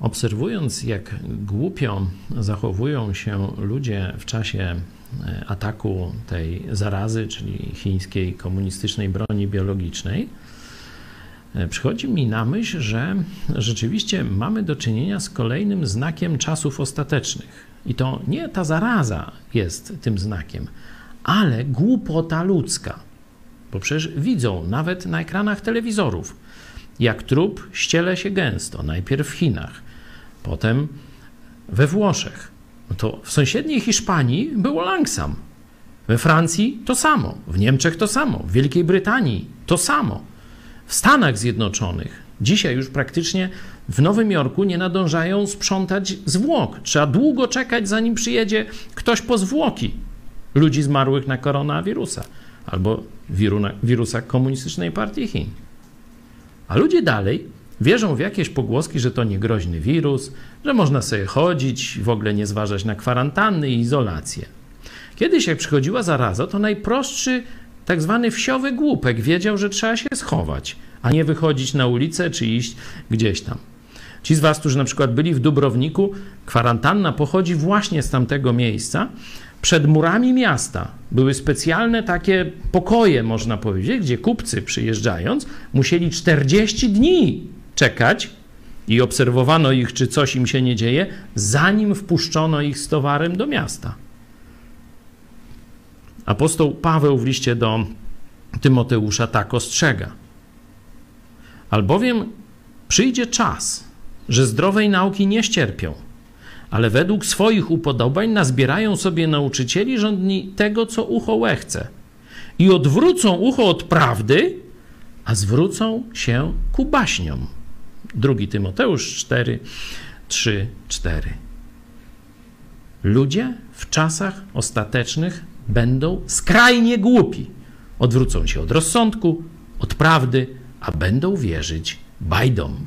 Obserwując, jak głupio zachowują się ludzie w czasie e, ataku tej zarazy, czyli chińskiej komunistycznej broni biologicznej, e, przychodzi mi na myśl, że rzeczywiście mamy do czynienia z kolejnym znakiem czasów ostatecznych. I to nie ta zaraza jest tym znakiem, ale głupota ludzka. Bo przecież widzą nawet na ekranach telewizorów, jak trup ściele się gęsto, najpierw w Chinach, potem we Włoszech. No to w sąsiedniej Hiszpanii było langsam. We Francji to samo, w Niemczech to samo, w Wielkiej Brytanii to samo. W Stanach Zjednoczonych dzisiaj już praktycznie w Nowym Jorku nie nadążają sprzątać zwłok. Trzeba długo czekać, zanim przyjedzie ktoś po zwłoki ludzi zmarłych na koronawirusa albo wirusa komunistycznej partii Chin. A ludzie dalej wierzą w jakieś pogłoski, że to niegroźny wirus, że można sobie chodzić, w ogóle nie zważać na kwarantanny i izolację. Kiedyś, jak przychodziła zaraza, to najprostszy, tak zwany wsiowy głupek wiedział, że trzeba się schować, a nie wychodzić na ulicę czy iść gdzieś tam. Ci z Was, którzy na przykład byli w Dubrowniku, kwarantanna pochodzi właśnie z tamtego miejsca. Przed murami miasta były specjalne takie pokoje, można powiedzieć, gdzie kupcy przyjeżdżając musieli 40 dni czekać i obserwowano ich, czy coś im się nie dzieje, zanim wpuszczono ich z towarem do miasta. Apostoł Paweł w liście do Tymoteusza tak ostrzega. Albowiem przyjdzie czas, że zdrowej nauki nie ścierpią, ale według swoich upodobań nazbierają sobie nauczycieli rządni tego, co ucho łechce i odwrócą ucho od prawdy, a zwrócą się ku baśniom. 2 Tymoteusz 4, 3, 4. Ludzie w czasach ostatecznych będą skrajnie głupi. Odwrócą się od rozsądku, od prawdy, a będą wierzyć bajdom.